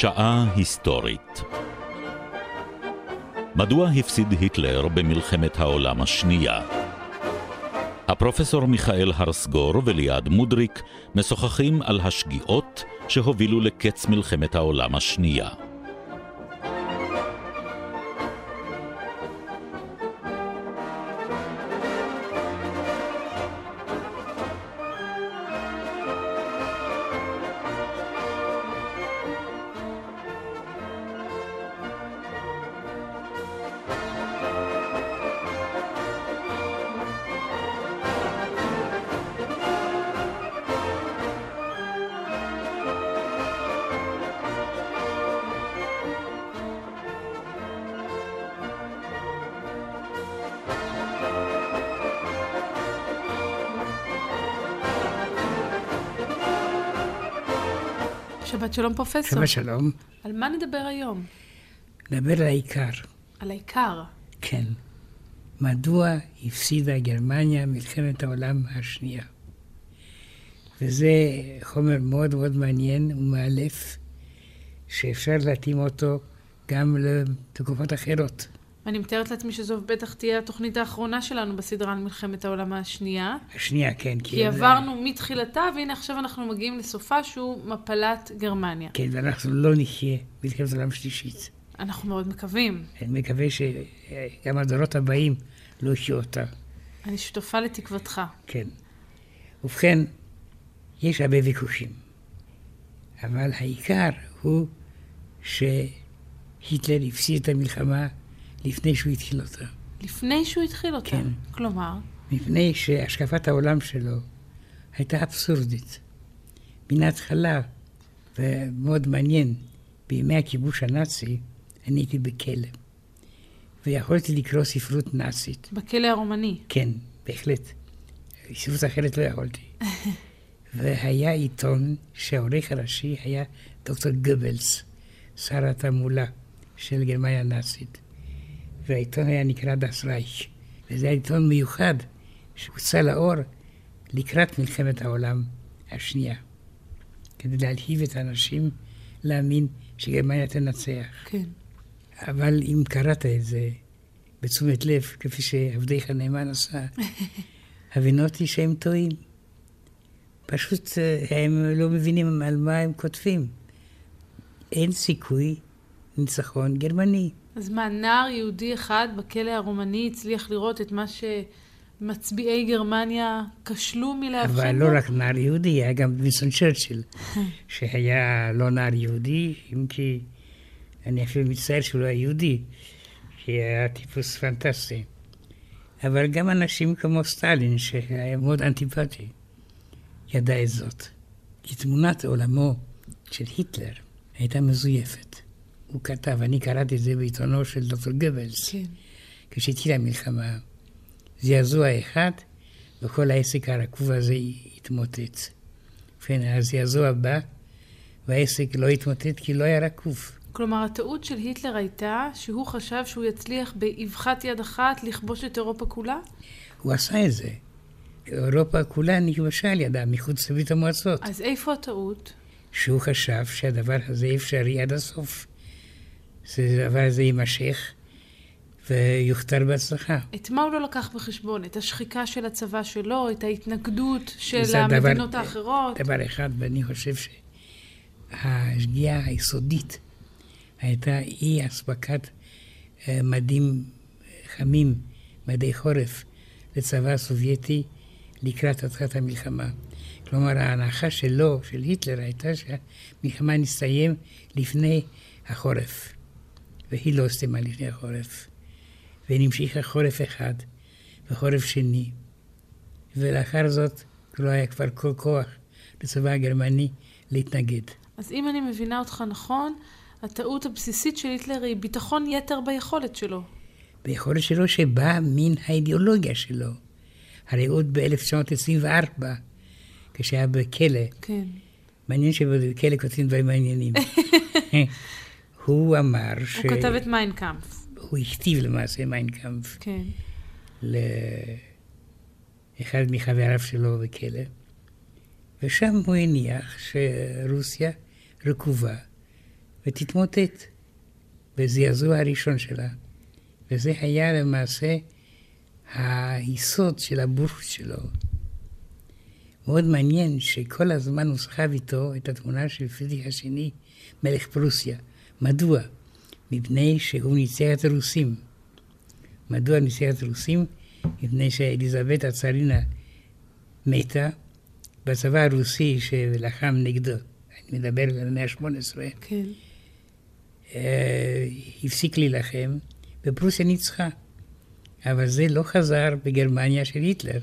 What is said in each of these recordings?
שעה היסטורית מדוע הפסיד היטלר במלחמת העולם השנייה? הפרופסור מיכאל הרסגור וליעד מודריק משוחחים על השגיאות שהובילו לקץ מלחמת העולם השנייה. שלום פרופסור. שבת שלום. על מה נדבר היום? נדבר על העיקר. על העיקר. כן. מדוע הפסידה גרמניה מלחמת העולם השנייה? וזה חומר מאוד מאוד מעניין ומאלף, שאפשר להתאים אותו גם לתקופות אחרות. אני מתארת לעצמי שזו בטח תהיה התוכנית האחרונה שלנו בסדרה על מלחמת העולם השנייה. השנייה, כן. כי עברנו מתחילתה, והנה עכשיו אנחנו מגיעים לסופה שהוא מפלת גרמניה. כן, ואנחנו לא נחיה מלחמת העולם שלישית. אנחנו מאוד מקווים. אני מקווה שגם הדורות הבאים לא יחיו אותה. אני שותפה לתקוותך. כן. ובכן, יש הרבה ויכוחים, אבל העיקר הוא שהיטלר הפסיד את המלחמה לפני שהוא התחיל אותה. לפני שהוא התחיל אותה? כן. כלומר? מפני שהשקפת העולם שלו הייתה אבסורדית. מן ההתחלה, ומאוד מעניין, בימי הכיבוש הנאצי, אני הייתי בכלא. ויכולתי לקרוא ספרות נאצית. בכלא הרומני? כן, בהחלט. ספרות אחרת לא יכולתי. והיה עיתון שהעורך הראשי היה דוקטור גבלס, שר התעמולה של גרמניה הנאצית. והעיתון היה נקרא דס רייך. וזה היה עיתון מיוחד שהוצא לאור לקראת מלחמת העולם השנייה. כדי להלהיב את האנשים להאמין שגרמניה תנצח. כן. אבל אם קראת את זה בתשומת לב, כפי שעבדיך הנאמן עשה, הבינותי שהם טועים. פשוט הם לא מבינים על מה הם כותבים. אין סיכוי ניצחון גרמני. אז מה, נער יהודי אחד בכלא הרומני הצליח לראות את מה שמצביעי גרמניה כשלו מלהבחין בו? אבל לא רק נער יהודי, היה גם וינסון צ'רצ'יל, שהיה לא נער יהודי, אם כי אני אפילו מצטער שהוא לא היה יהודי, כי היה טיפוס פנטסטי. אבל גם אנשים כמו סטלין, שהיה מאוד אנטיפטי, ידע את זאת. כי תמונת עולמו של היטלר הייתה מזויפת. הוא כתב, אני קראתי את זה בעיתונו של דוקטור גבלס, כן. כשהתחילה המלחמה. זעזוע אחד, וכל העסק הרקוב הזה התמוטט. ובכן, הזעזוע בא, והעסק לא התמוטט כי לא היה רקוב. כלומר, הטעות של היטלר הייתה שהוא חשב שהוא יצליח באבחת יד אחת לכבוש את אירופה כולה? הוא עשה את זה. אירופה כולה נכבשה על ידה מחוץ לברית המועצות. אז איפה הטעות? שהוא חשב שהדבר הזה אפשרי עד הסוף. שהדבר הזה יימשך ויוכתר בהצלחה. את מה הוא לא לקח בחשבון? את השחיקה של הצבא שלו? את ההתנגדות של המדינות דבר, האחרות? דבר אחד, ואני חושב שהשגיאה היסודית הייתה אי אספקת מדים חמים, מדי חורף, לצבא הסובייטי לקראת התחלת המלחמה. כלומר, ההנחה שלו, של היטלר, הייתה שהמלחמה נסתיים לפני החורף. והיא לא הסתיימה לפני החורף. ונמשיכה חורף אחד וחורף שני. ולאחר זאת לא היה כבר כל כוח לצבא הגרמני להתנגד. אז אם אני מבינה אותך נכון, הטעות הבסיסית של היטלר היא ביטחון יתר ביכולת שלו. ביכולת שלו שבאה מן האידיאולוגיה שלו. הרי עוד ב-1924, כשהיה בכלא, כן. מעניין שבכלא כותבים דברים מעניינים. הוא אמר הוא ש... הוא כתב את מיינקאמפ. הוא הכתיב למעשה מיינקאמפ. כן. לאחד מחבריו שלו בכלא, ושם הוא הניח שרוסיה רקובה ותתמוטט. וזעזוע הראשון שלה. וזה היה למעשה היסוד של הבורות שלו. מאוד מעניין שכל הזמן הוא סחב איתו את התמונה של פרידריך השני, מלך פרוסיה. מדוע? מפני שהוא ניצח את הרוסים. מדוע ניצח את הרוסים? מפני שאליזבת הצארינה מתה בצבא הרוסי שלחם נגדו. אני מדבר על המאה ה-18. כן. אה, הפסיק להילחם, ופרוסיה ניצחה. אבל זה לא חזר בגרמניה של היטלר.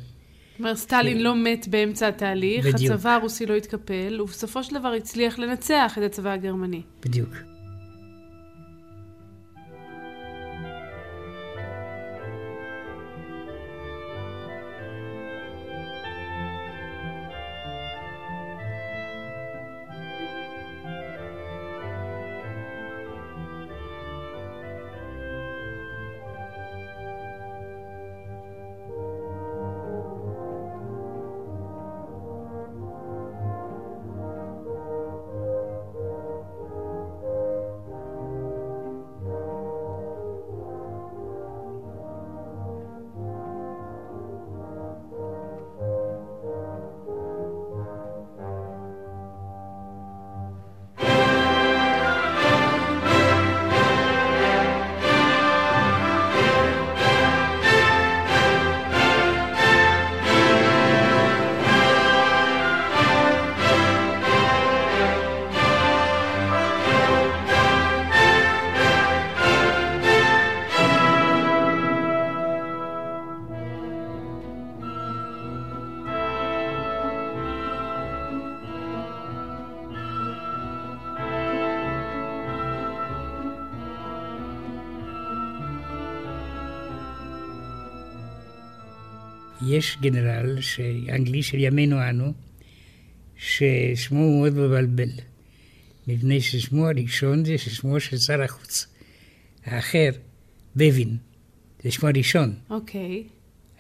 אומרת, סטלין לא מת באמצע התהליך, בדיוק. הצבא הרוסי לא התקפל, ובסופו של דבר הצליח לנצח את הצבא הגרמני. בדיוק. יש גנרל. אנגלי של ימינו אנו, ששמו הוא מאוד מבלבל, מפני ששמו הראשון זה ששמו של שר החוץ. האחר, בבין, זה שמו הראשון. אוקיי.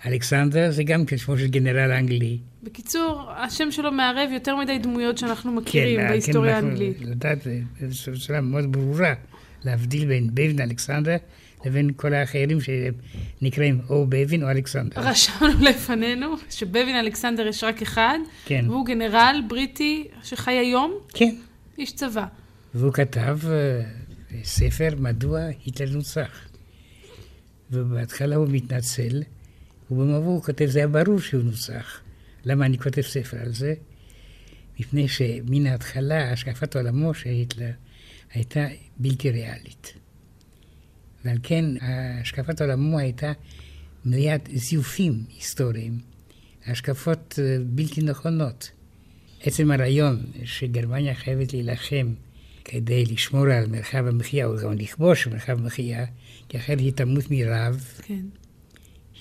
אלכסנדר זה גם כן שמו של גנרל אנגלי. בקיצור, השם שלו מערב יותר מדי דמויות שאנחנו מכירים כן, בהיסטוריה כן, האנגלית. לדעת, זו שאלה מאוד ברורה, להבדיל בין בבין אלכסנדר לבין כל האחרים שנקראים או בבין או אלכסנדר. רשמנו לפנינו שבבין אלכסנדר יש רק אחד, כן. והוא גנרל בריטי שחי היום. כן. איש צבא. והוא כתב אה, ספר מדוע היטלר נוצח. ובהתחלה הוא מתנצל, ובמבוא הוא כותב, זה היה ברור שהוא נוצח. למה אני כותב ספר על זה? מפני שמן ההתחלה השקפת עולמו של היטלר הייתה בלתי ריאלית. ועל כן השקפת עולמו הייתה מליאת זיופים היסטוריים, השקפות אה, בלתי נכונות. עצם הרעיון שגרמניה חייבת להילחם כדי לשמור על מרחב המחיה, או גם לכבוש מרחב המחיה, כי אחרת היא תמות מרעב, כן.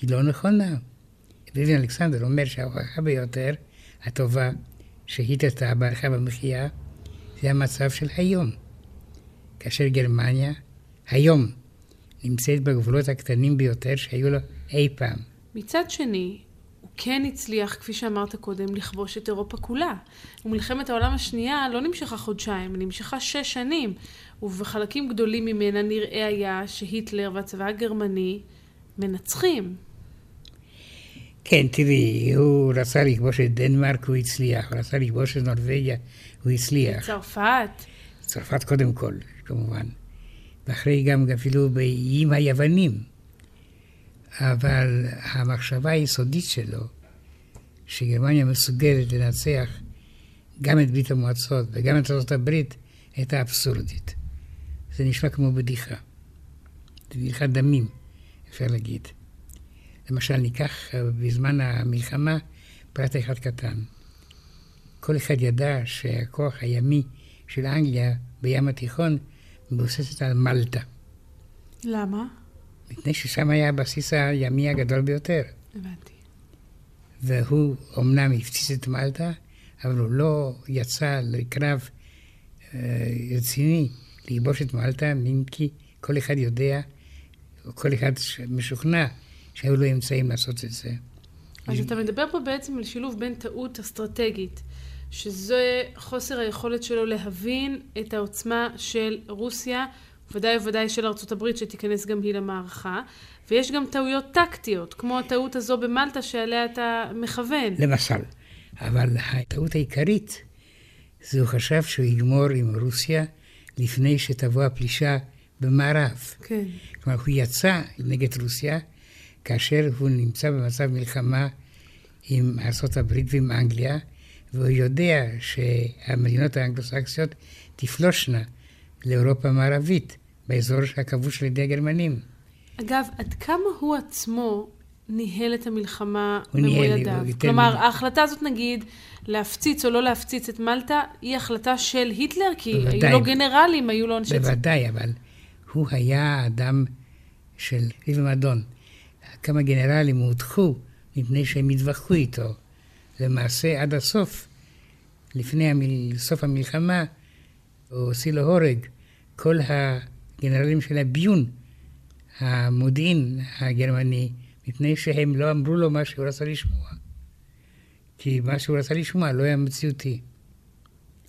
היא לא נכונה. ויבין אלכסנדר אומר שההוכחה ביותר, הטובה, טעה במרחב המחיה, זה המצב של היום. כאשר גרמניה, היום, נמצאת בגבולות הקטנים ביותר שהיו לו אי פעם. מצד שני, הוא כן הצליח, כפי שאמרת קודם, לכבוש את אירופה כולה. ומלחמת העולם השנייה לא נמשכה חודשיים, נמשכה שש שנים. ובחלקים גדולים ממנה נראה היה שהיטלר והצבא הגרמני מנצחים. כן, תראי, הוא רצה לכבוש את דנמרק, הוא הצליח. הוא רצה לכבוש את נורבגיה, הוא הצליח. צרפת. צרפת קודם כל, כמובן. ואחרי גם אפילו באיים היוונים. אבל המחשבה היסודית שלו, שגרמניה מסוגלת לנצח גם את ברית המועצות וגם את ארצות הברית, הייתה אבסורדית. זה נשמע כמו בדיחה. זה בדיחת דמים, אפשר להגיד. למשל, ניקח בזמן המלחמה פרט אחד קטן. כל אחד ידע שהכוח הימי של אנגליה בים התיכון מבוססת על מלטה. למה? מפני ששם היה הבסיס הימי הגדול ביותר. הבנתי. והוא אומנם הפציץ את מלטה, אבל הוא לא יצא לקרב אה, רציני לכבוש את מלטה, אם כי כל אחד יודע, או כל אחד משוכנע שהיו לו אמצעים לעשות את זה. אז אתה מדבר פה בעצם על שילוב בין טעות אסטרטגית שזה חוסר היכולת שלו להבין את העוצמה של רוסיה, ודאי וודאי של ארצות הברית שתיכנס גם היא למערכה, ויש גם טעויות טקטיות, כמו הטעות הזו במלטה שעליה אתה מכוון. למשל, אבל הטעות העיקרית זה הוא חשב שהוא יגמור עם רוסיה לפני שתבוא הפלישה במערב. כן. כלומר, הוא יצא נגד רוסיה כאשר הוא נמצא במצב מלחמה עם ארה"ב ועם אנגליה, והוא יודע שהמדינות האנגלוסקסיות תפלושנה לאירופה המערבית, באזור הכבוש על ידי הגרמנים. אגב, עד כמה הוא עצמו ניהל את המלחמה במו ידיו? כלומר, מ- ההחלטה הזאת, נגיד, להפציץ או לא להפציץ את מלטה, היא החלטה של היטלר, כי בוודאי. היו לו גנרלים, היו לו אנשי... צבא. בוודאי, אבל הוא היה האדם של ריב ומדון. כמה גנרלים הודחו מפני שהם התווכחו איתו. למעשה, עד הסוף, לפני המל... סוף המלחמה, הוא הוציא לו הורג. כל הגנרלים של הביון, המודיעין הגרמני, מפני שהם לא אמרו לו מה שהוא רצה לשמוע. כי מה שהוא רצה לשמוע לא היה מציאותי.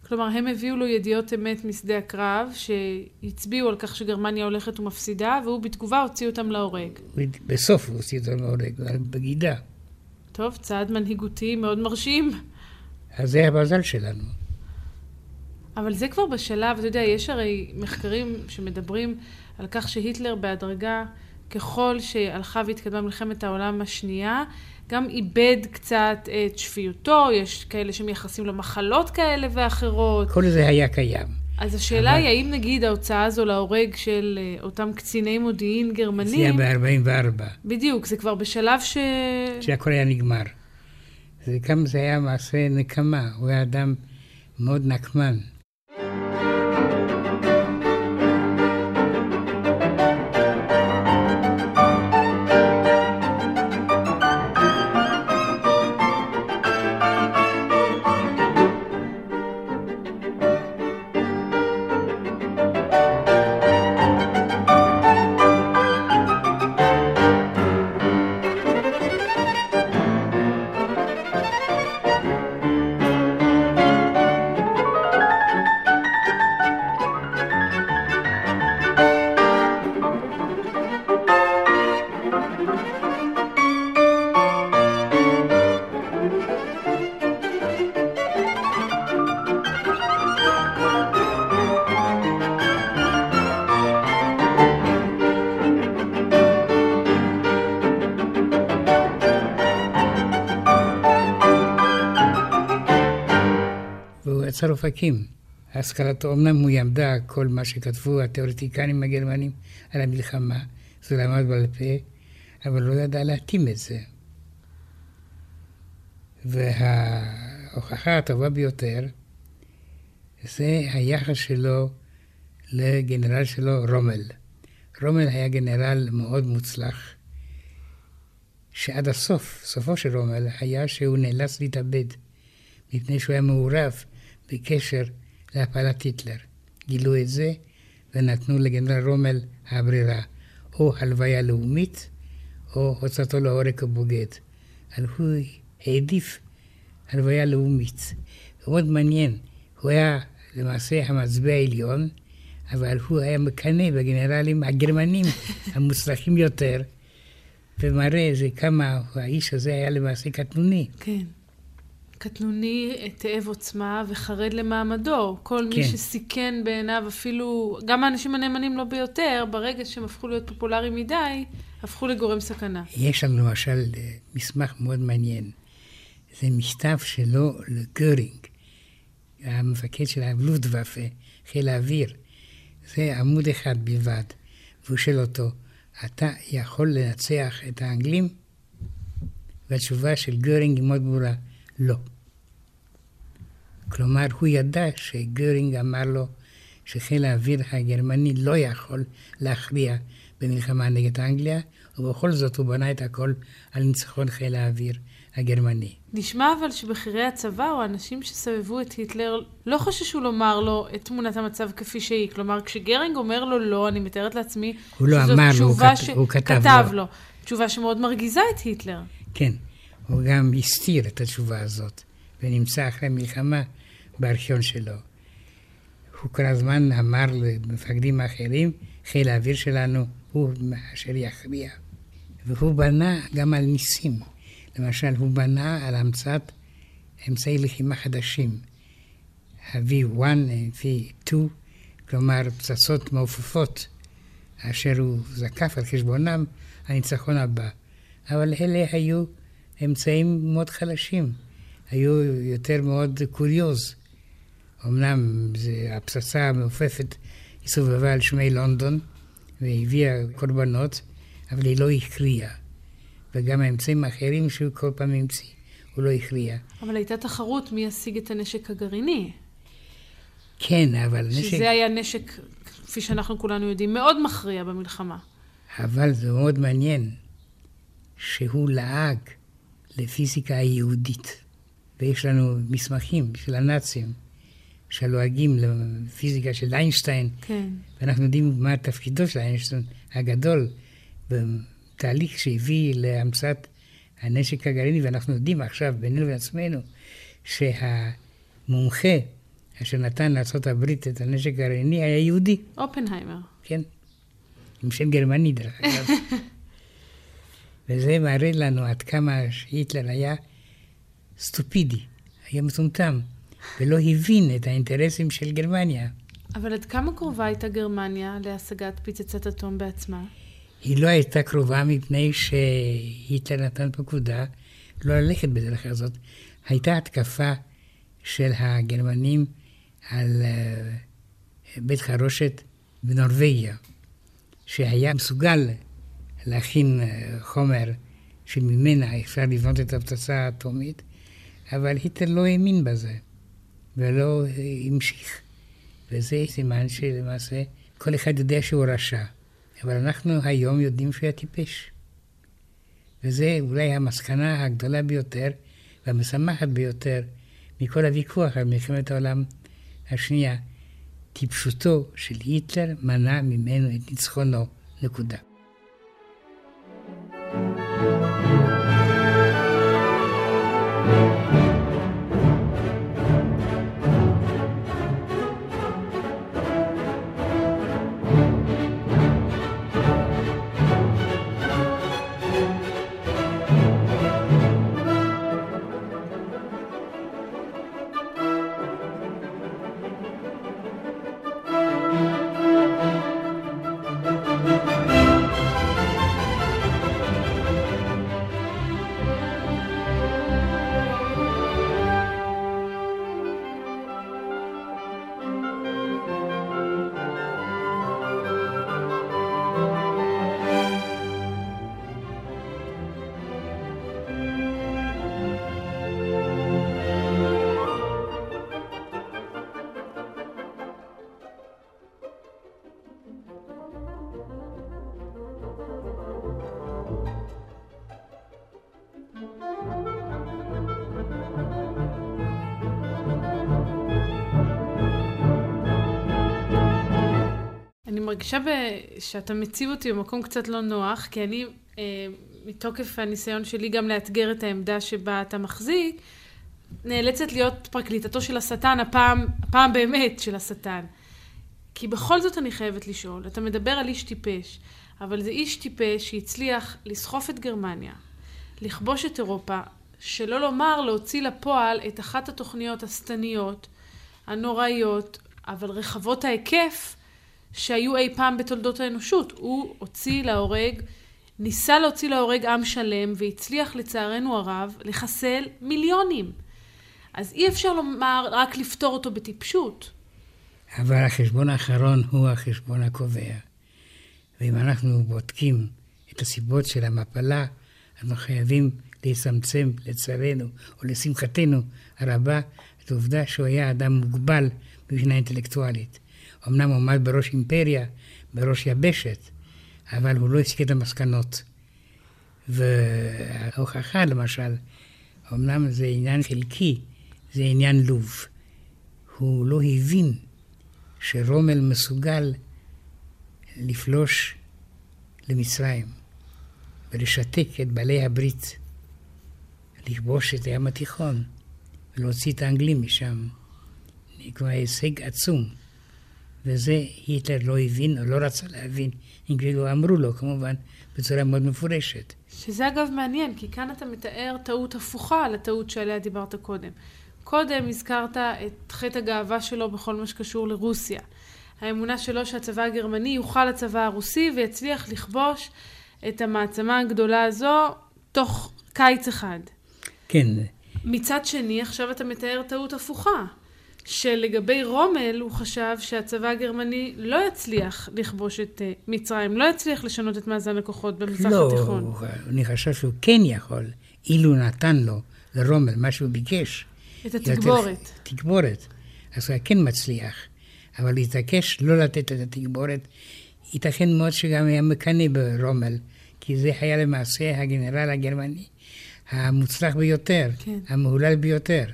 כלומר, הם הביאו לו ידיעות אמת משדה הקרב, שהצביעו על כך שגרמניה הולכת ומפסידה, והוא בתגובה הוציא אותם להורג. בסוף הוא הוציא אותו להורג, בגידה. טוב, צעד מנהיגותי מאוד מרשים. אז זה המזל שלנו. אבל זה כבר בשלב, אתה יודע, יש הרי מחקרים שמדברים על כך שהיטלר בהדרגה, ככל שהלכה והתקדמה מלחמת העולם השנייה, גם איבד קצת את שפיותו, יש כאלה שמייחסים לו מחלות כאלה ואחרות. כל זה היה קיים. אז השאלה אבל- היא, האם נגיד ההוצאה הזו להורג של אה, אותם קציני מודיעין זה היה גרמנים, ב-44, בדיוק, זה כבר בשלב ש... שהכל היה נגמר. זה כמה זה היה מעשה נקמה, הוא היה אדם מאוד נקמן. יצר אופקים. השכלתו, אמנם הוא ימדה כל מה שכתבו התיאורטיקנים הגרמנים על המלחמה, זה למד בעל פה, אבל לא ידע להתאים את זה. וההוכחה הטובה ביותר זה היחס שלו לגנרל שלו, רומל. רומל היה גנרל מאוד מוצלח, שעד הסוף, סופו של רומל, היה שהוא נאלץ להתאבד, מפני שהוא היה מעורב בקשר להפלת היטלר. גילו את זה ונתנו לגנרל רומל הברירה, או הלוויה לאומית, או הוצאתו להורג כבוגד. אבל הוא העדיף הלוויה לאומית. מאוד מעניין, הוא היה למעשה המצביע העליון, אבל הוא היה מקנא בגנרלים הגרמנים המוצלחים יותר, ומראה זה כמה האיש הזה היה למעשה קטנוני. כן. קטנוני, תאב עוצמה וחרד למעמדו. כל מי כן. שסיכן בעיניו אפילו, גם האנשים הנאמנים לו ביותר, ברגע שהם הפכו להיות פופולריים מדי, הפכו לגורם סכנה. יש לנו למשל אה, מסמך מאוד מעניין. זה מכתב שלו לגרינג, המפקד של הלוטוואפה, חיל האוויר. זה עמוד אחד בלבד. והוא שואל אותו, אתה יכול לנצח את האנגלים? והתשובה של גרינג היא מאוד ברורה, לא. כלומר, הוא ידע שגרינג אמר לו שחיל האוויר הגרמני לא יכול להכריע במלחמה נגד אנגליה, ובכל זאת הוא בנה את הכל על ניצחון חיל האוויר הגרמני. נשמע אבל שבכירי הצבא או האנשים שסבבו את היטלר לא חששו לומר לו את תמונת המצב כפי שהיא. כלומר, כשגרינג אומר לו לא, אני מתארת לעצמי הוא לא אמר לו, הוא כת- הוא כתב כתב לו. לו. תשובה שמאוד מרגיזה את היטלר. כן, הוא גם הסתיר את התשובה הזאת. ונמצא אחרי המלחמה בארכיון שלו. הוא כל הזמן אמר למפקדים האחרים, חיל האוויר שלנו הוא אשר יכריע. והוא בנה גם על ניסים. למשל, הוא בנה על המצאת אמצעי לחימה חדשים. ה-V1, V2, כלומר פצצות מעופפות, אשר הוא זקף על חשבונם הניצחון הבא. אבל אלה היו אמצעים מאוד חלשים, היו יותר מאוד קוריוז. אמנם הפצצה המעופפת הסתובבה על שמי לונדון והביאה קורבנות, אבל היא לא הכריעה. וגם האמצעים האחרים שהוא כל פעם המציא, הוא לא הכריע. אבל הייתה תחרות מי ישיג את הנשק הגרעיני. כן, אבל נשק... שזה היה נשק, כפי שאנחנו כולנו יודעים, מאוד מכריע במלחמה. אבל זה מאוד מעניין שהוא לעג לפיזיקה היהודית. ויש לנו מסמכים של הנאצים שלועגים לפיזיקה של איינשטיין. כן. ואנחנו יודעים מה תפקידו של איינשטיין הגדול בתהליך שהביא להמצאת הנשק הגרעיני, ואנחנו יודעים עכשיו בינינו ובעצמנו שהמומחה אשר נתן לארה"ב את הנשק הגרעיני היה יהודי. אופנהיימר. כן. עם שם גרמני דרך אגב. וזה מראה לנו עד כמה שהיטלר היה סטופידי, היה מטומטם, ולא הבין את האינטרסים של גרמניה. אבל עד כמה קרובה הייתה גרמניה להשגת פצצת אטום בעצמה? היא לא הייתה קרובה מפני שהיטלר נתן פקודה לא ללכת בדרך הזאת. הייתה התקפה של הגרמנים על uh, בית חרושת בנורבגיה, שהיה מסוגל להכין uh, חומר שממנה אפשר לבנות את הפצצה האטומית, אבל היטלר לא האמין בזה, ולא uh, המשיך. וזה סימן שלמעשה כל אחד יודע שהוא רשע. אבל אנחנו היום יודעים שהוא היה טיפש. וזה אולי המסקנה הגדולה ביותר והמשמחת ביותר מכל הוויכוח על מלחמת העולם השנייה. טיפשותו של היטלר מנע ממנו את ניצחונו. נקודה. מרגישה. שאתה מציב אותי במקום קצת לא נוח, כי אני, אה, מתוקף הניסיון שלי גם לאתגר את העמדה שבה אתה מחזיק, נאלצת להיות פרקליטתו של השטן, הפעם, הפעם באמת של השטן. כי בכל זאת אני חייבת לשאול, אתה מדבר על איש טיפש, אבל זה איש טיפש שהצליח לסחוף את גרמניה, לכבוש את אירופה, שלא לומר להוציא לפועל את אחת התוכניות השטניות, הנוראיות, אבל רחבות ההיקף, שהיו אי פעם בתולדות האנושות. הוא הוציא להורג, ניסה להוציא להורג עם שלם, והצליח לצערנו הרב לחסל מיליונים. אז אי אפשר לומר רק לפתור אותו בטיפשות. אבל החשבון האחרון הוא החשבון הקובע. ואם אנחנו בודקים את הסיבות של המפלה, אנחנו חייבים להצמצם לצערנו, או לשמחתנו הרבה, את העובדה שהוא היה אדם מוגבל מבחינה אינטלקטואלית. אמנם הוא עמד בראש אימפריה, בראש יבשת, אבל הוא לא הסיק את המסקנות. וההוכחה, למשל, אמנם זה עניין חלקי, זה עניין לוב. הוא לא הבין שרומל מסוגל לפלוש למצרים ולשתק את בעלי הברית, לכבוש את הים התיכון ולהוציא את האנגלים משם. כבר הישג עצום. וזה היטלר לא הבין או לא רצה להבין, אם כאילו אמרו לו כמובן בצורה מאוד מפורשת. שזה אגב מעניין, כי כאן אתה מתאר טעות הפוכה לטעות שעליה דיברת קודם. קודם הזכרת את חטא הגאווה שלו בכל מה שקשור לרוסיה. האמונה שלו שהצבא הגרמני יוכל לצבא הרוסי ויצליח לכבוש את המעצמה הגדולה הזו תוך קיץ אחד. כן. מצד שני, עכשיו אתה מתאר טעות הפוכה. שלגבי רומל הוא חשב שהצבא הגרמני לא יצליח לכבוש את uh, מצרים, לא יצליח לשנות את מאזן הכוחות במזרח לא, התיכון. לא, אני חושב שהוא כן יכול, אילו נתן לו, לרומל, מה שהוא ביקש. את התגבורת. תגבורת. אז הוא כן מצליח, אבל להתעקש לא לתת את התגבורת, ייתכן מאוד שגם היה מקנא ברומל, כי זה היה למעשה הגנרל הגרמני המוצלח ביותר, כן. המהולל ביותר.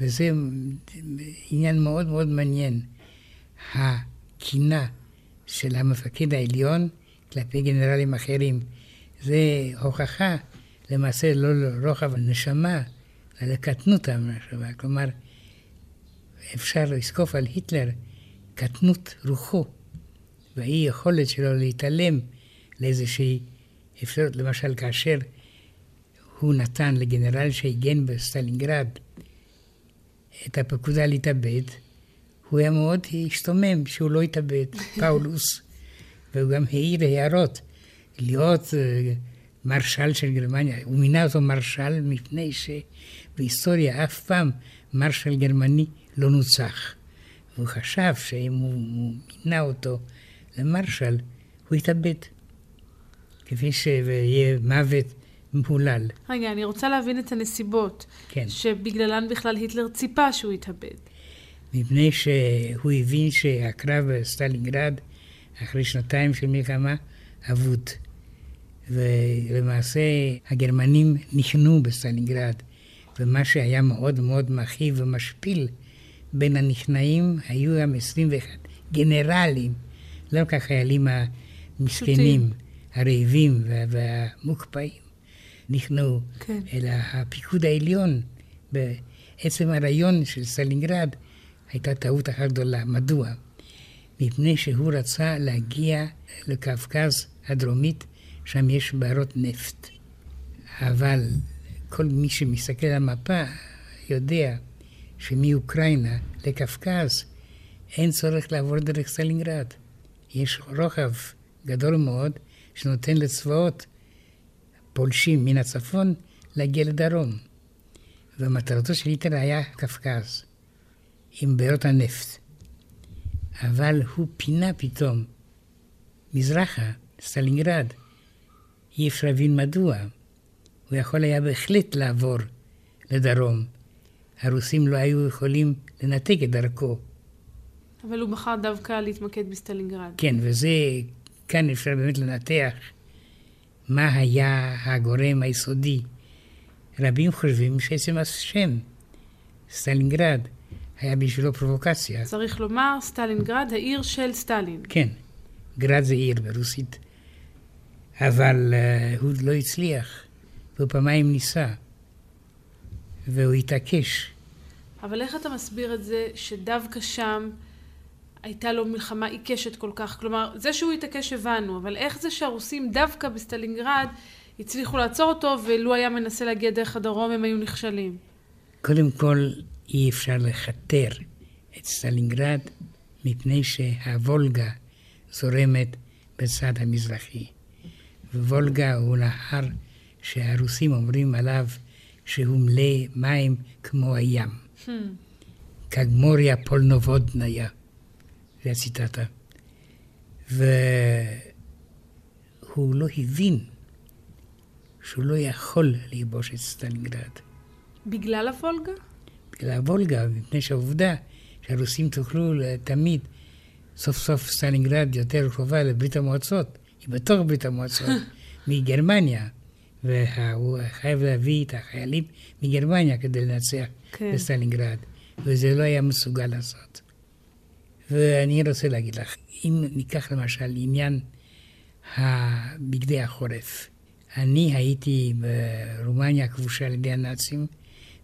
וזה עניין מאוד מאוד מעניין. הקינה של המפקד העליון כלפי גנרלים אחרים, זה הוכחה למעשה לא לרוחב הנשמה, אלא לקטנות המחשבה. כלומר, אפשר לזקוף על היטלר קטנות רוחו, והאי יכולת שלו להתעלם לאיזושהי אפשרות, למשל כאשר הוא נתן לגנרל שהגן בסטלינגרד את הפקודה להתאבד, הוא היה מאוד השתומם שהוא לא התאבד, פאולוס, והוא גם העלה אותו, להיות אה, מרשל של גרמניה. הוא מינה אותו מרשל מפני שבהיסטוריה אף פעם מרשל גרמני לא נוצח. והוא חשב שאם הוא, הוא מינה אותו למרשל, הוא יתאבד. כפי שיהיה מוות מהולל. רגע, אני רוצה להבין את הנסיבות. כן. שבגללן בכלל היטלר ציפה שהוא יתאבד. מפני שהוא הבין שהקרב בסטלינגרד, אחרי שנתיים של מלחמה, אבוד. ולמעשה הגרמנים נכנעו בסטלינגרד, ומה שהיה מאוד מאוד מכאיב ומשפיל בין הנכנעים היו גם 21 גנרלים, לא רק החיילים המסכנים, הרעבים והמוקפאים. נכנעו, כן. אלא הפיקוד העליון, בעצם הרעיון של סטלינגרד, הייתה טעות אחת גדולה. מדוע? מפני שהוא רצה להגיע לקווקז הדרומית, שם יש בארות נפט. אבל כל מי שמסתכל על המפה יודע שמאוקראינה לקווקז אין צורך לעבור דרך סטלינגרד. יש רוחב גדול מאוד שנותן לצבאות פולשים מן הצפון להגיע לדרום. ומטרתו של היטלר היה קווקז, עם בארות הנפט. אבל הוא פינה פתאום מזרחה, סטלינגרד. אי אפשר להבין מדוע. הוא יכול היה בהחלט לעבור לדרום. הרוסים לא היו יכולים לנתק את דרכו. אבל הוא בחר דווקא להתמקד בסטלינגרד. כן, וזה, כאן אפשר באמת לנתח מה היה הגורם היסודי. רבים חושבים שעצם השם, סטלינגרד, היה בשבילו פרובוקציה. צריך לומר, סטלינגרד, העיר של סטלין. כן, גרד זה עיר ברוסית. אבל uh, הוא לא הצליח, והוא פעמיים ניסה, והוא התעקש. אבל איך אתה מסביר את זה שדווקא שם הייתה לו מלחמה עיקשת כל כך. כלומר, זה שהוא התעקש הבנו, אבל איך זה שהרוסים דווקא בסטלינגרד הצליחו לעצור אותו, ולו היה מנסה להגיע דרך הדרום הם היו נכשלים? קודם כל, אי אפשר לכתר את סטלינגרד מפני שהוולגה זורמת בצד המזרחי. ווולגה הוא נהר שהרוסים אומרים עליו שהוא מלא מים כמו הים. Hmm. как море полноводная. זה הציטטה. והוא לא הבין שהוא לא יכול לכבוש את סטלינגרד. בגלל הוולגה? בגלל הוולגה, מפני שהעובדה שהרוסים יוכלו תמיד, סוף סוף סטלינגרד יותר קרובה לברית המועצות, היא בתוך ברית המועצות, מגרמניה. והוא חייב להביא את החיילים מגרמניה כדי לנצח כן. בסטלינגרד, וזה לא היה מסוגל לעשות. ואני רוצה להגיד לך, אם ניקח למשל עניין הבגדי החורף, אני הייתי ברומניה הכבושה על ידי הנאצים,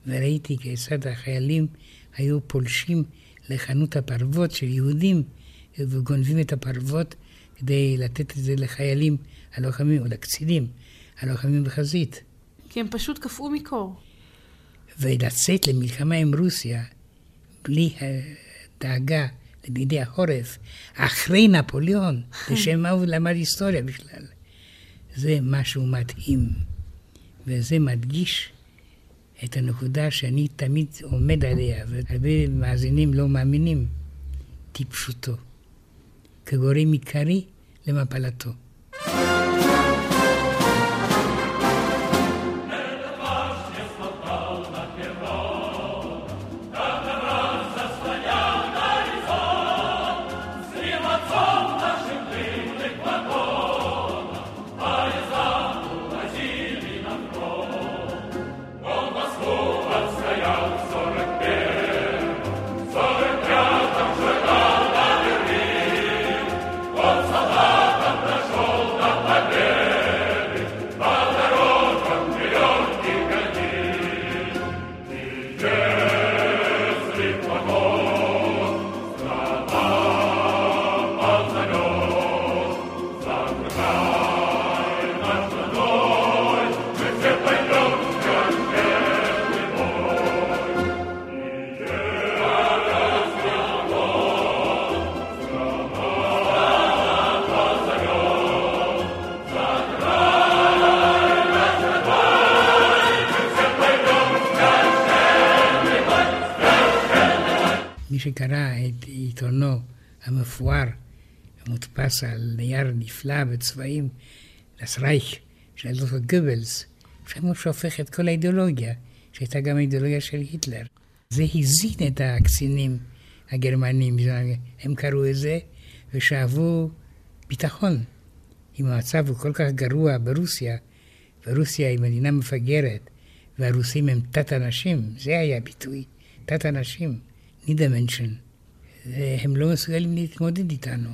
וראיתי כיצד החיילים היו פולשים לחנות הפרוות של יהודים וגונבים את הפרוות כדי לתת את זה לחיילים הלוחמים או לקצינים הלוחמים בחזית. כי הם פשוט קפאו מקור. ולצאת למלחמה עם רוסיה בלי דאגה לבידי החורף, אחרי נפוליאון, לשם מה הוא למד היסטוריה בכלל. זה משהו מדהים, וזה מדגיש את הנקודה שאני תמיד עומד עליה, והרבה מאזינים לא מאמינים, טיפשותו, כגורם עיקרי למפלתו. המפואר, המודפס על נייר נפלא בצבעים, das רייך של דוקטור גבלס, שם הוא שהופך את כל האידיאולוגיה, שהייתה גם האידיאולוגיה של היטלר. זה הזין את הקצינים הגרמנים, הם קראו את זה ושאבו ביטחון. אם המצב הוא כל כך גרוע ברוסיה, ורוסיה היא מדינה מפגרת, והרוסים הם תת-אנשים, זה היה הביטוי, תת-אנשים. נידה מנשן. הם לא מסוגלים להתמודד איתנו.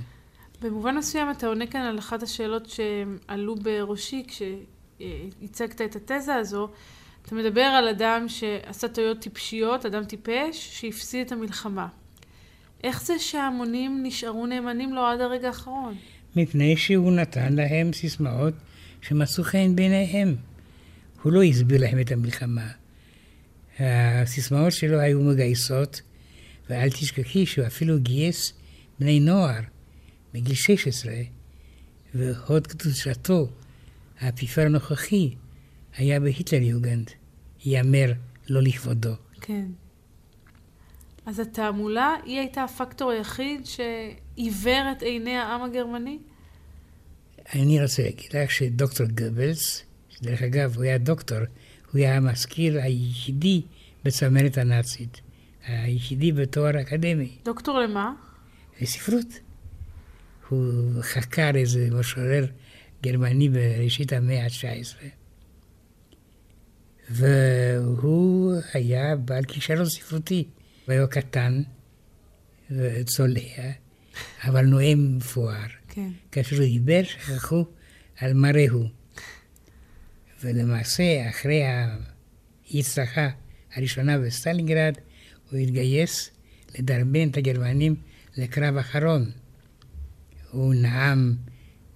במובן מסוים אתה עונה כאן על אחת השאלות שעלו בראשי כשהצגת את התזה הזו. אתה מדבר על אדם שעשה טעויות טיפשיות, אדם טיפש, שהפסיד את המלחמה. איך זה שההמונים נשארו נאמנים לו עד הרגע האחרון? מפני שהוא נתן להם סיסמאות שמצאו חן בעיניהם. הוא לא הסביר להם את המלחמה. הסיסמאות שלו היו מגייסות, ואל תשכחי שהוא אפילו גייס בני נוער בגיל 16, והוד קדושתו, האפיפיור הנוכחי, היה בהיטלר יוגנד, ייאמר לא לכבודו. כן. אז התעמולה, היא הייתה הפקטור היחיד שעיוור את עיני העם הגרמני? אני רוצה להגיד לך שדוקטור גבלס, שדרך אגב הוא היה דוקטור, הוא היה המזכיר היחידי בצמרת הנאצית. היחידי בתואר אקדמי. דוקטור למה? לספרות. הוא חקר איזה משורר גרמני בראשית המאה ה-19. והוא היה בעל כישרון ספרותי. הוא היה קטן וצולע, אבל נואם מפואר. כן. כאשר הוא דיבר, שכחו על מראהו. ולמעשה, אחרי ההצלחה הראשונה בסטלינגרד, הוא התגייס לדרבן את הגרמנים לקרב אחרון. הוא נאם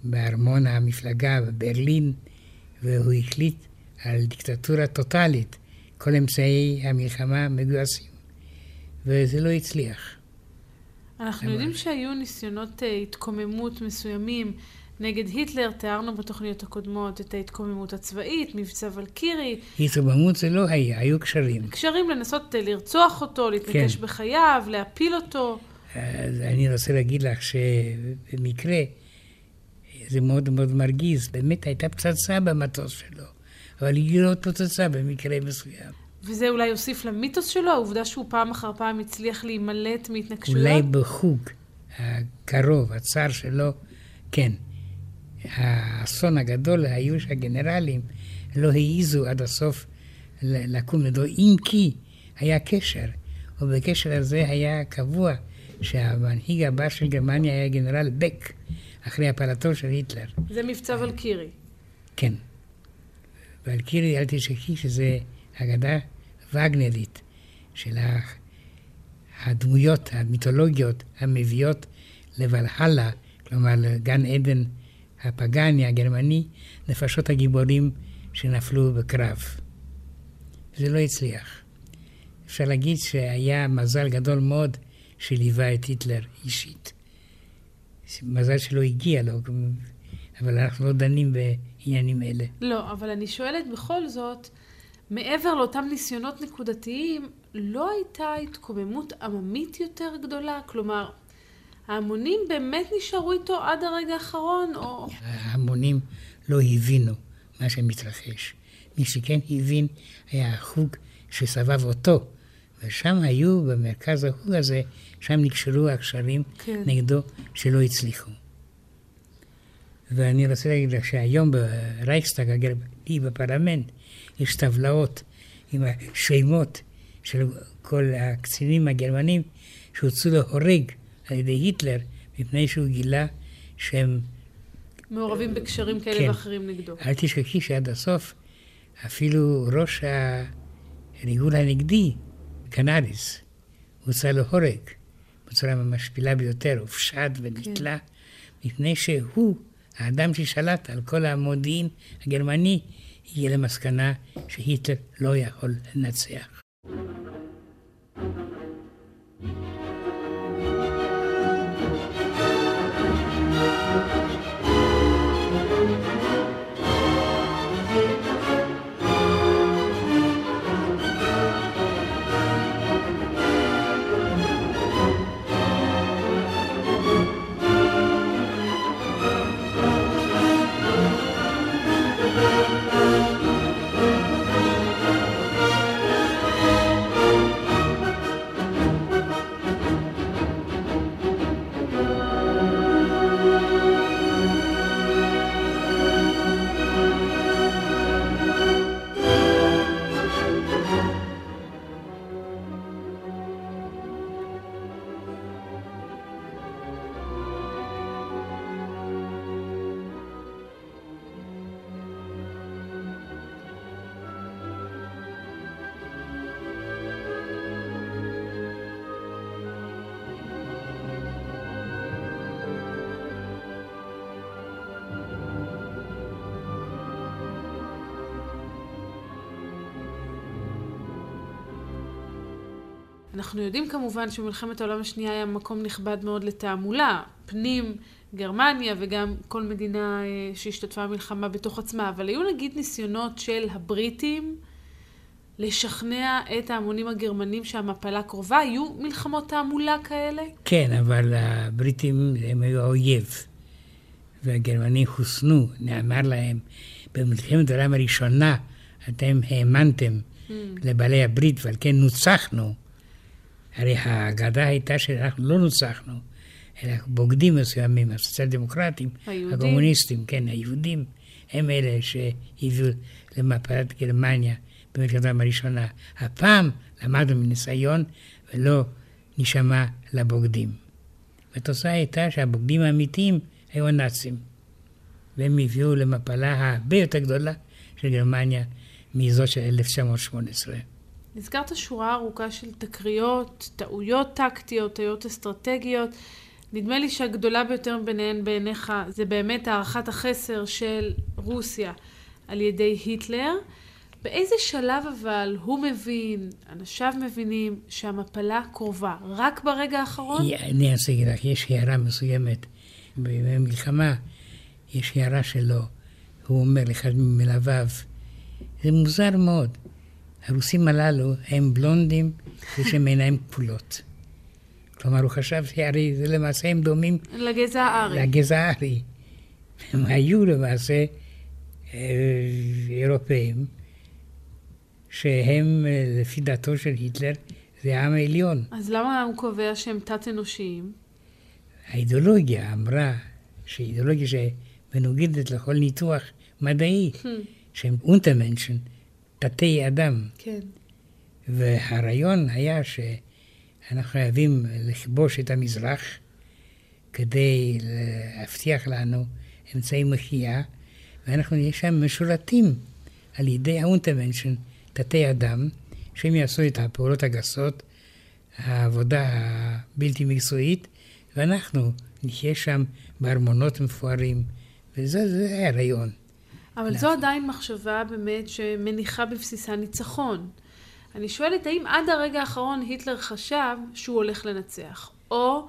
בארמון המפלגה בברלין, והוא החליט על דיקטטורה טוטאלית. כל אמצעי המלחמה מגויסים, וזה לא הצליח. אנחנו יודעים שהיו ניסיונות אה, התקוממות מסוימים נגד היטלר, תיארנו בתוכניות הקודמות את ההתקוממות הצבאית, מבצע ולקירי. התקוממות זה לא היה, היו קשרים. קשרים לנסות אה, לרצוח אותו, להתנקש כן. בחייו, להפיל אותו. אז אני רוצה להגיד לך שבמקרה, זה מאוד מאוד מרגיז, באמת הייתה פצצה במטוס שלו, אבל היא לא פצצה במקרה מסוים. וזה אולי יוסיף למיתוס שלו, העובדה שהוא פעם אחר פעם הצליח להימלט מהתנגשויות? אולי בחוג הקרוב, הצר שלו, כן. האסון הגדול היו שהגנרלים לא העיזו עד הסוף לקום נגדו, אם כי היה קשר, ובקשר הזה היה קבוע שהמנהיג הבא של גרמניה היה גנרל בק, אחרי הפלתו של היטלר. זה מבצע ולקירי. כן. ולקירי, אל תשכחי שזה אגדה הווגנרית, של הדמויות המיתולוגיות המביאות לוולהלה, כלומר לגן עדן הפגני הגרמני, נפשות הגיבורים שנפלו בקרב. זה לא הצליח. אפשר להגיד שהיה מזל גדול מאוד שליווה את היטלר אישית. מזל שלא הגיע לו, אבל אנחנו לא דנים בעניינים אלה. לא, אבל אני שואלת בכל זאת, מעבר לאותם ניסיונות נקודתיים, לא הייתה התקוממות עממית יותר גדולה? כלומר, ההמונים באמת נשארו איתו עד הרגע האחרון, או... ההמונים לא הבינו מה שמתרחש. מי שכן הבין היה החוג שסבב אותו, ושם היו, במרכז החוג הזה, שם נקשרו הקשרים כן. נגדו שלא הצליחו. ואני רוצה להגיד לך שהיום ברייכסטאג הגרמני, בפרלמנט, יש טבלאות עם השמות של כל הקצינים הגרמנים שהוצאו להורג על ידי היטלר, מפני שהוא גילה שהם... מעורבים בקשרים כאלה כן. ואחרים נגדו. אל תשכחי שעד הסוף אפילו ראש הריגול הנגדי, קנאריס, הוצא להורג בצורה משפילה ביותר, הופשט ונתלה, כן. מפני שהוא, האדם ששלט על כל המודיעין הגרמני, הגיע למסקנה שהיטלר לא יכול לנצח. אנחנו יודעים כמובן שמלחמת העולם השנייה היה מקום נכבד מאוד לתעמולה, פנים גרמניה וגם כל מדינה אה, שהשתתפה במלחמה בתוך עצמה, אבל היו נגיד ניסיונות של הבריטים לשכנע את ההמונים הגרמנים שהמפלה קרובה, היו מלחמות תעמולה כאלה? כן, אבל הבריטים הם היו האויב, והגרמנים חוסנו, נאמר להם, במלחמת העולם הראשונה אתם האמנתם mm. לבעלי הברית ועל כן נוצחנו. הרי האגדה הייתה שאנחנו לא נוצחנו, אלא בוגדים מסוימים, הסוציאל דמוקרטים. הקומוניסטים, כן, היהודים, הם אלה שהביאו למפלת גרמניה במלחמת העולם הראשונה. הפעם למדנו מניסיון ולא נשמע לבוגדים. והתוצאה הייתה שהבוגדים האמיתיים היו הנאצים, והם הביאו למפלה הרבה יותר גדולה של גרמניה מזאת של 1918. נזכרת שורה ארוכה של תקריות, טעויות טקטיות, טעויות אסטרטגיות. נדמה לי שהגדולה ביותר ביניהן בעיניך זה באמת הערכת החסר של רוסיה על ידי היטלר. באיזה שלב אבל הוא מבין, אנשיו מבינים, שהמפלה קרובה? רק ברגע האחרון? אני אעשה לך, יש הערה מסוימת בימי מלחמה, יש הערה שלו, הוא אומר לאחד ממלוויו, זה מוזר מאוד. הרוסים הללו הם בלונדים ויש להם עיניים כפולות. כלומר, הוא חשב שהרי זה למעשה הם דומים... לגזע הארי. לגזע הארי. הם היו למעשה אה, אירופאים, שהם, אה, לפי דעתו של היטלר, זה העם העליון. אז למה הוא קובע שהם תת-אנושיים? האידיאולוגיה אמרה שאידיאולוגיה שמנוגדת לכל ניתוח מדעי, hmm. שהם Untermenschen, תתי אדם. כן. והרעיון היה שאנחנו חייבים לכבוש את המזרח כדי להבטיח לנו אמצעי מחיה, ואנחנו נהיה שם משורתים על ידי ה Untermenschen, תתי אדם, שהם יעשו את הפעולות הגסות, העבודה הבלתי מקצועית, ואנחנו נחיה שם בארמונות מפוארים, וזה היה רעיון. אבל זו עדיין מחשבה באמת שמניחה בבסיסה ניצחון. אני שואלת, האם עד הרגע האחרון היטלר חשב שהוא הולך לנצח? או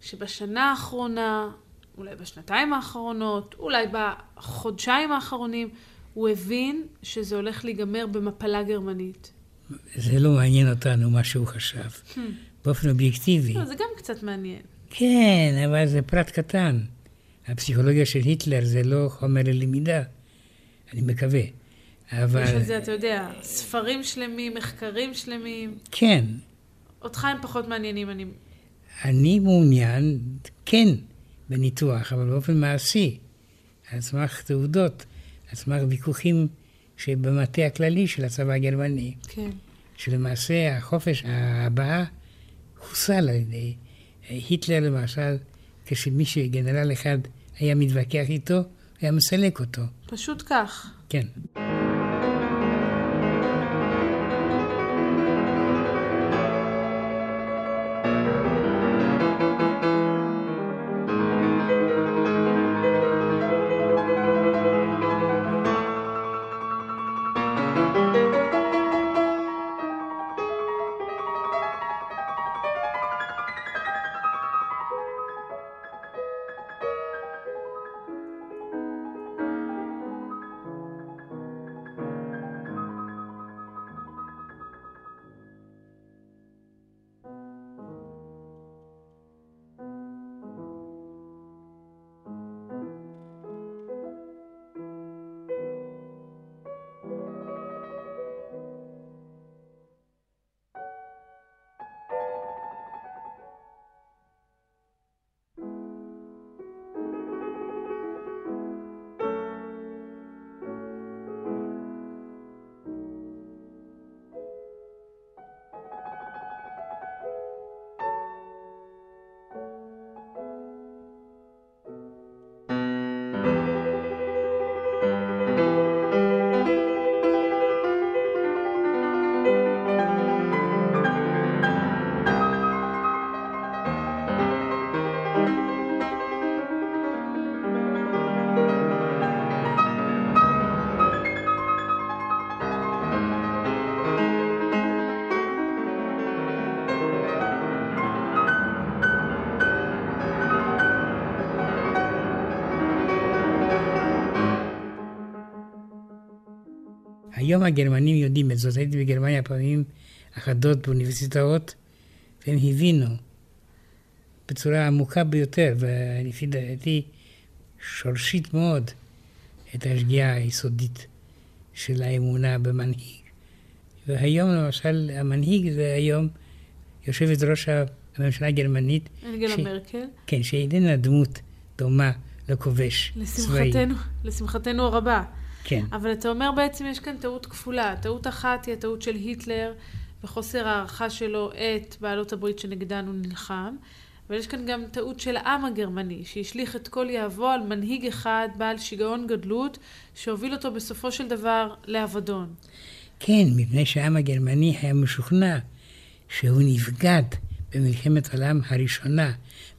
שבשנה האחרונה, אולי בשנתיים האחרונות, אולי בחודשיים האחרונים, הוא הבין שזה הולך להיגמר במפלה גרמנית. זה לא מעניין אותנו מה שהוא חשב, hmm. באופן אובייקטיבי. לא, זה גם קצת מעניין. כן, אבל זה פרט קטן. הפסיכולוגיה של היטלר זה לא חומר ללמידה, אני מקווה. אבל... יש על זה, אתה יודע, ספרים שלמים, מחקרים שלמים. כן. אותך הם פחות מעניינים, אני... אני מעוניין, כן, בניתוח, אבל באופן מעשי, על סמך תעודות, על סמך ויכוחים שבמטה הכללי של הצבא הגרמני. כן. שלמעשה החופש הבאה חוסל על ידי היטלר למשל, כשמישהו, גנרל אחד, היה מתווכח איתו, היה מסלק אותו. פשוט כך. כן. היום הגרמנים יודעים את זאת. הייתי בגרמניה פעמים אחדות באוניברסיטאות, והם הבינו בצורה עמוקה ביותר, ולפי דעתי שורשית מאוד, את השגיאה היסודית של האמונה במנהיג. והיום למשל, המנהיג זה היום יושבת ראש הממשלה הגרמנית. אנגלה ש... מרקל. כן, שאיננה דמות דומה לכובש צבאי. לשמחתנו הרבה. כן. אבל אתה אומר בעצם יש כאן טעות כפולה. טעות אחת היא הטעות של היטלר וחוסר הערכה שלו את בעלות הברית שנגדן הוא נלחם. אבל יש כאן גם טעות של העם הגרמני, שהשליך את כל יהבו על מנהיג אחד בעל שיגעון גדלות, שהוביל אותו בסופו של דבר לאבדון. כן, מפני שהעם הגרמני היה משוכנע שהוא נבגד במלחמת העולם הראשונה,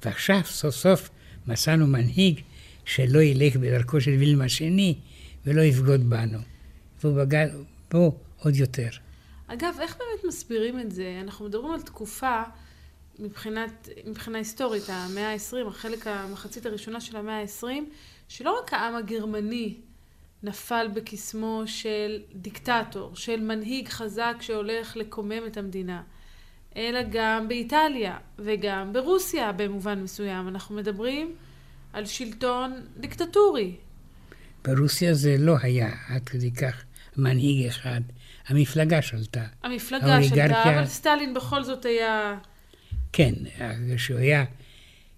ועכשיו סוף סוף מצאנו מנהיג שלא ילך בדרכו של וילמה השני, ולא יבגוד בנו. והוא בגד בו עוד יותר. אגב, איך באמת מסבירים את זה? אנחנו מדברים על תקופה, מבחינת, מבחינה היסטורית, המאה ה-20, החלק, המחצית הראשונה של המאה ה-20, שלא רק העם הגרמני נפל בקסמו של דיקטטור, של מנהיג חזק שהולך לקומם את המדינה, אלא גם באיטליה וגם ברוסיה במובן מסוים. אנחנו מדברים על שלטון דיקטטורי, ברוסיה זה לא היה עד כדי כך מנהיג אחד. המפלגה שלטה. המפלגה שלטה, אבל סטלין בכל זאת היה... כן, כשהוא היה,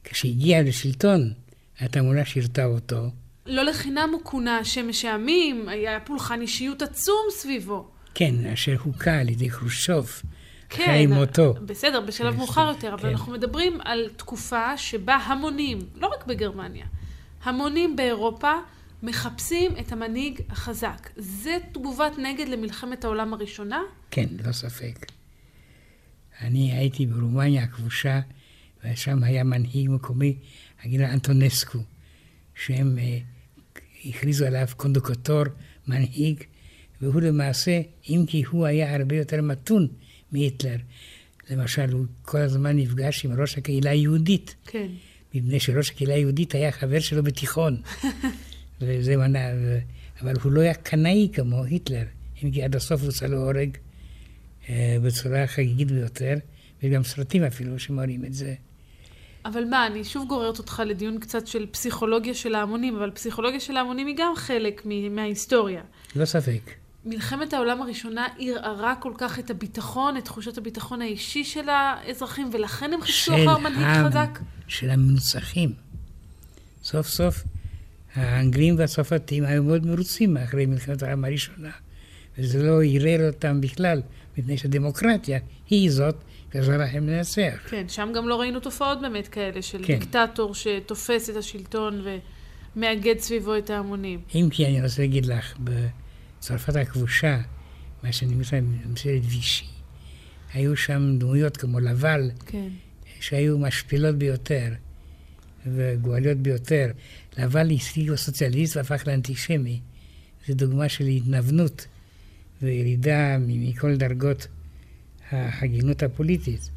כשהגיע לשלטון, התעמולה שירתה אותו. לא לחינם הוא כונה שמש העמים, היה פולחן אישיות עצום סביבו. כן, אשר הוכה על ידי חרושוב. כן, אחרי מותו. בסדר, בשלב מאוחר יותר, אבל כן. אנחנו מדברים על תקופה שבה המונים, לא רק בגרמניה, המונים באירופה מחפשים את המנהיג החזק. זה תגובת נגד למלחמת העולם הראשונה? כן, ללא ספק. אני הייתי ברומניה הכבושה, ושם היה מנהיג מקומי, הגילה אנטונסקו, שהם uh, הכריזו עליו קונדוקטור, מנהיג, והוא למעשה, אם כי הוא היה הרבה יותר מתון מהיטלר. למשל, הוא כל הזמן נפגש עם ראש הקהילה היהודית. כן. מפני שראש הקהילה היהודית היה חבר שלו בתיכון. וזה מנע, ו... אבל הוא לא היה קנאי כמו היטלר, אם כי עד הסוף הוא עושה לו הורג אה, בצורה חגיגית ביותר, וגם סרטים אפילו שמראים את זה. אבל מה, אני שוב גוררת אותך לדיון קצת של פסיכולוגיה של ההמונים, אבל פסיכולוגיה של ההמונים היא גם חלק מההיסטוריה. לא ספק. מלחמת העולם הראשונה ערערה כל כך את הביטחון, את תחושת הביטחון האישי של האזרחים, ולכן הם חיפשו אחר מנהיג חזק? של המנוצחים. סוף סוף האנגלים והצרפתים היו מאוד מרוצים אחרי מלחמת העולם הראשונה, וזה לא ערער אותם בכלל, מפני שהדמוקרטיה היא זאת שעזרה להם לנצח. כן, שם גם לא ראינו תופעות באמת כאלה של כן. דיקטטור שתופס את השלטון ומאגד סביבו את ההמונים. אם כי אני רוצה להגיד לך, בצרפת הכבושה, מה שאני שנקרא ממשלת וישי, היו שם דמויות כמו לבל, כן. שהיו משפילות ביותר וגואליות ביותר. לבל השיג הסוציאליסט והפך לאנטישמי. זו דוגמה של התנוונות וירידה מכל דרגות ההגינות הפוליטית.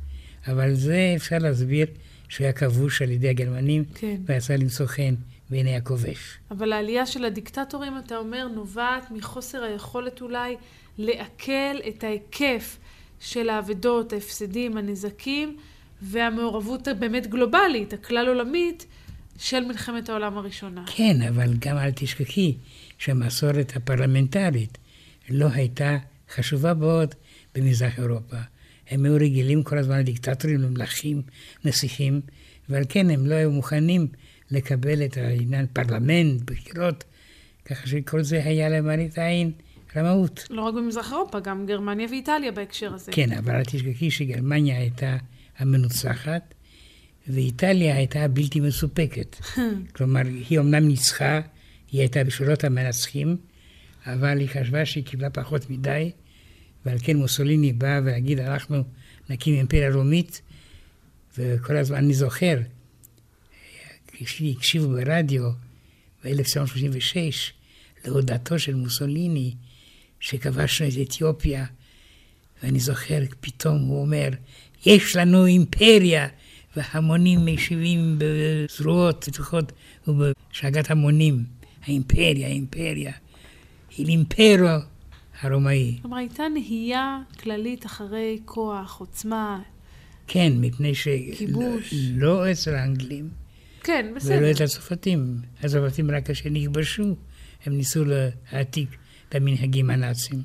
אבל זה אפשר להסביר שהוא היה כבוש על ידי הגרמנים, כן. ויצא למצוא חן בעיני הכובש. אבל העלייה של הדיקטטורים, אתה אומר, נובעת מחוסר היכולת אולי לעכל את ההיקף של האבדות, ההפסדים, הנזקים, והמעורבות הבאמת גלובלית, הכלל עולמית, של מלחמת העולם הראשונה. כן, אבל גם אל תשכחי שהמסורת הפרלמנטרית לא הייתה חשובה מאוד במזרח אירופה. הם היו רגילים כל הזמן לדיקטטורים, למלכים, נסיכים, ועל כן הם לא היו מוכנים לקבל את העניין פרלמנט, בחירות, ככה שכל זה היה למראית העין רמאות. לא רק במזרח אירופה, גם גרמניה ואיטליה בהקשר הזה. כן, אבל אל תשכחי שגרמניה הייתה המנוצחת, ואיטליה הייתה בלתי מסופקת. כלומר, היא אמנם ניצחה, היא הייתה בשורות המנצחים, אבל היא חשבה שהיא קיבלה פחות מדי, ועל כן מוסוליני בא והגיד, אנחנו נקים אימפריה רומית, וכל הזמן אני זוכר, כשהקשיבו ברדיו ב-1936 להודעתו של מוסוליני, שכבשנו את אתיופיה, ואני זוכר, פתאום הוא אומר, יש לנו אימפריה, והמונים משיבים בזרועות פתוחות ובשאגת המונים. האימפריה, האימפריה. היא אימפרו הרומאי. כלומר, הייתה נהייה כללית אחרי כוח, עוצמה. כן, מפני ש... כיבוש. לא אצל האנגלים. כן, בסדר. ולא אצל הצרפתים. הצרפתים רק כאשר נכבשו, הם ניסו להעתיק את המנהגים הנאצים.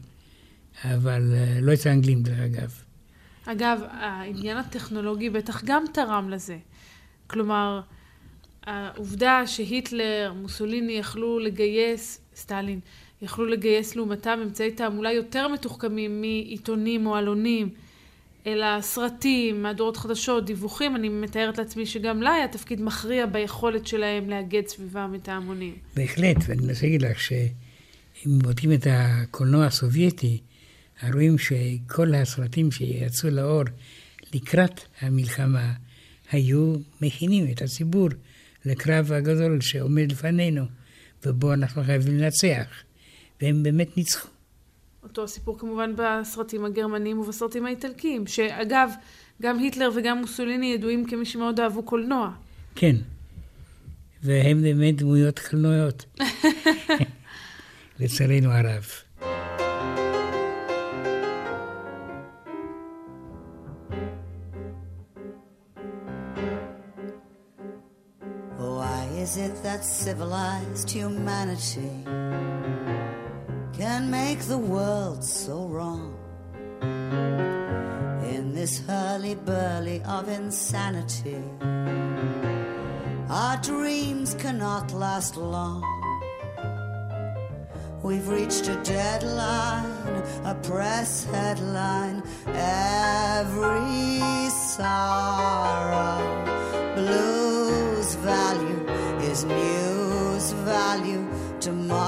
אבל אה, לא אצל האנגלים, דרך אגב. אגב, העניין הטכנולוגי בטח גם תרם לזה. כלומר, העובדה שהיטלר, מוסוליני יכלו לגייס, סטלין, יכלו לגייס לעומתם אמצעי תעמולה יותר מתוחכמים מעיתונים או עלונים, אלא סרטים, מהדורות חדשות, דיווחים, אני מתארת לעצמי שגם לה היה תפקיד מכריע ביכולת שלהם לאגד סביבם את ההמונים. בהחלט, ואני מנסה להגיד לך שאם בודקים את הקולנוע הסובייטי, רואים שכל הסרטים שיצאו לאור לקראת המלחמה היו מכינים את הציבור לקרב הגדול שעומד לפנינו, ובו אנחנו חייבים לנצח. והם באמת ניצחו. אותו הסיפור כמובן בסרטים הגרמנים ובסרטים האיטלקיים, שאגב, גם היטלר וגם מוסוליני ידועים כמי שמאוד אהבו קולנוע. כן, והם באמת דמויות קולנועיות, לצערנו הרב. Is it that civilized humanity can make the world so wrong? In this hurly-burly of insanity, our dreams cannot last long. We've reached a deadline, a press headline, every sorrow, news value tomorrow.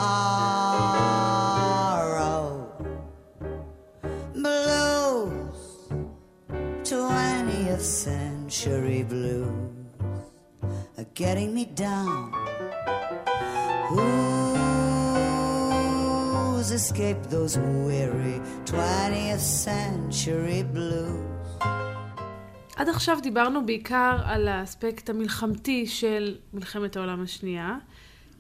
Blues, 20th century blues are getting me down. Who's escaped those weary 20th century blues? עד עכשיו דיברנו בעיקר על האספקט המלחמתי של מלחמת העולם השנייה.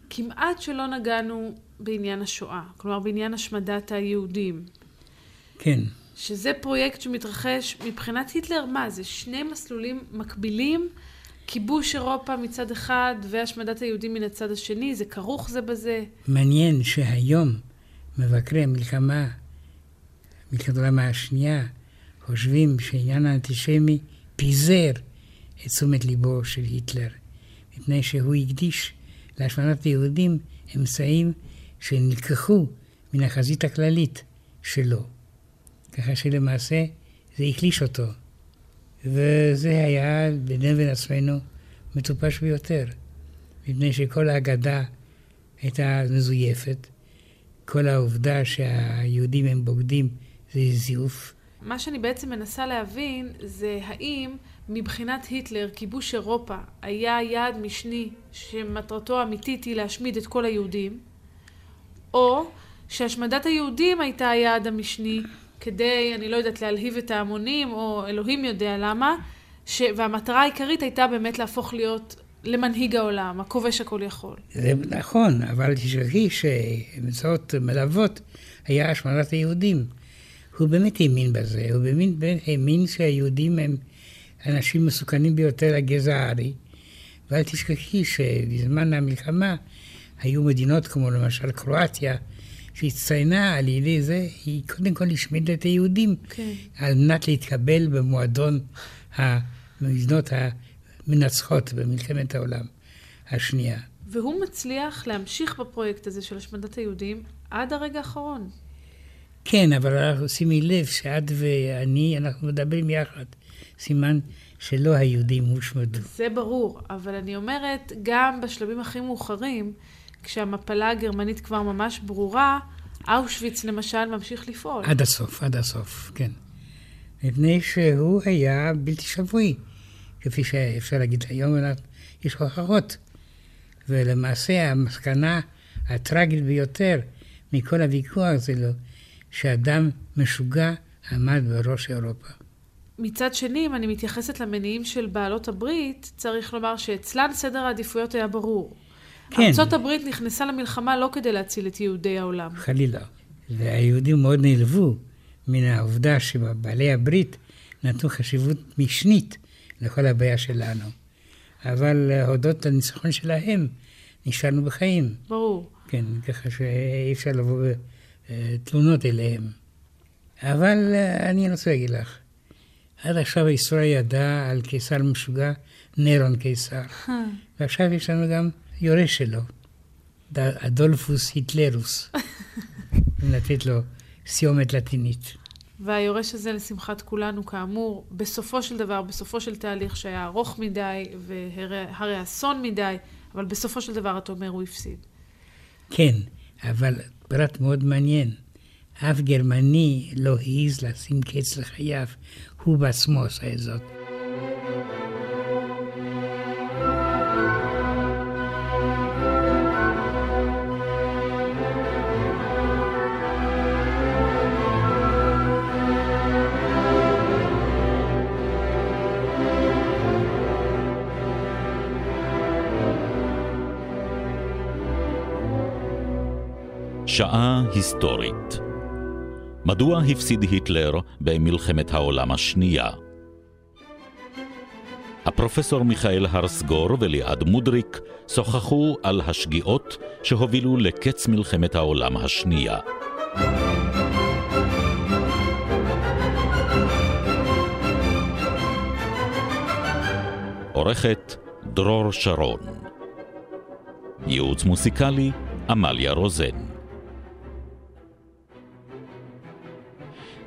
כמעט שלא נגענו בעניין השואה, כלומר בעניין השמדת היהודים. כן. שזה פרויקט שמתרחש מבחינת היטלר, מה זה? שני מסלולים מקבילים? כיבוש אירופה מצד אחד והשמדת היהודים מן הצד השני, זה כרוך זה בזה? מעניין שהיום מבקרי המלחמה, מלחמת העולם השנייה, חושבים שעניין האנטישמי פיזר את תשומת ליבו של היטלר, מפני שהוא הקדיש להשמדת היהודים אמצעים שנלקחו מן החזית הכללית שלו. ככה שלמעשה זה החליש אותו. וזה היה ביני ובין עצמנו מטופש ביותר, מפני שכל האגדה הייתה מזויפת, כל העובדה שהיהודים הם בוגדים זה זיוף. מה שאני בעצם מנסה להבין זה האם מבחינת היטלר כיבוש אירופה היה יעד משני שמטרתו האמיתית היא להשמיד את כל היהודים, או שהשמדת היהודים הייתה היעד המשני כדי, אני לא יודעת, להלהיב את ההמונים, או אלוהים יודע למה, ש... והמטרה העיקרית הייתה באמת להפוך להיות למנהיג העולם, הכובש הכל יכול. זה נכון, אבל תשכחי שבאמצעות מלוות היה השמדת היהודים. הוא באמת האמין בזה, הוא באמת, באמת האמין שהיהודים הם אנשים מסוכנים ביותר לגזע הארי. ואל תשכחי שבזמן המלחמה היו מדינות כמו למשל קרואטיה, שהצטיינה על ידי זה, היא קודם כל השמידה את היהודים, כן. על מנת להתקבל במועדון המדינות המנצחות במלחמת העולם השנייה. והוא מצליח להמשיך בפרויקט הזה של השמדת היהודים עד הרגע האחרון. כן, אבל אנחנו שימי לב שאת ואני, אנחנו מדברים יחד. סימן שלא היהודים הושמדו. זה ברור, אבל אני אומרת, גם בשלבים הכי מאוחרים, כשהמפלה הגרמנית כבר ממש ברורה, אושוויץ למשל ממשיך לפעול. עד הסוף, עד הסוף, כן. מפני שהוא היה בלתי שבוי, כפי שאפשר להגיד היום, יש הוכחות. ולמעשה המסקנה הטרגית ביותר מכל הוויכוח זה לא שאדם משוגע עמד בראש אירופה. מצד שני, אם אני מתייחסת למניעים של בעלות הברית, צריך לומר שאצלן סדר העדיפויות היה ברור. כן. ארצות הברית נכנסה למלחמה לא כדי להציל את יהודי העולם. חלילה. והיהודים מאוד נעלבו מן העובדה שבעלי הברית נתנו חשיבות משנית לכל הבעיה שלנו. אבל הודות לניצחון שלהם, נשארנו בחיים. ברור. כן, ככה שאי אפשר לבוא בתלונות אליהם. אבל אה, אני רוצה להגיד לך, עד עכשיו ההיסטוריה ידעה על קיסר משוגע, נירון קיסר. ועכשיו יש לנו גם יורש שלו, אדולפוס היטלרוס, לתת לו סיומת לטינית. והיורש הזה, לשמחת כולנו, כאמור, בסופו של דבר, בסופו של תהליך שהיה ארוך מדי והרי אסון מדי, אבל בסופו של דבר, אתה אומר, הוא הפסיד. כן, אבל פרט מאוד מעניין. אף גרמני לא העז לשים קץ לחייו, הוא בעצמו עשה את זאת. שעה היסטורית מדוע הפסיד היטלר במלחמת העולם השנייה? הפרופסור מיכאל הרסגור וליעד מודריק שוחחו על השגיאות שהובילו לקץ מלחמת העולם השנייה. עורכת דרור שרון ייעוץ מוסיקלי עמליה רוזן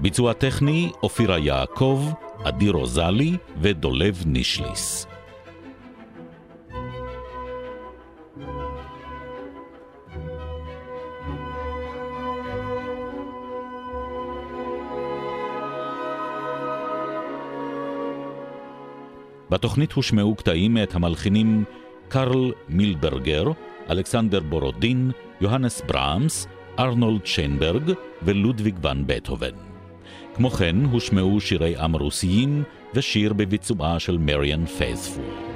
ביצוע טכני אופירה יעקב, עדי רוזלי ודולב נישליס. בתוכנית הושמעו קטעים מאת המלחינים קרל מילברגר, אלכסנדר בורודין, יוהנס ברמס, ארנולד שיינברג ולודוויג ון בטהובן. כמו כן הושמעו שירי עם רוסיים ושיר בביצועה של מריאן פייספול.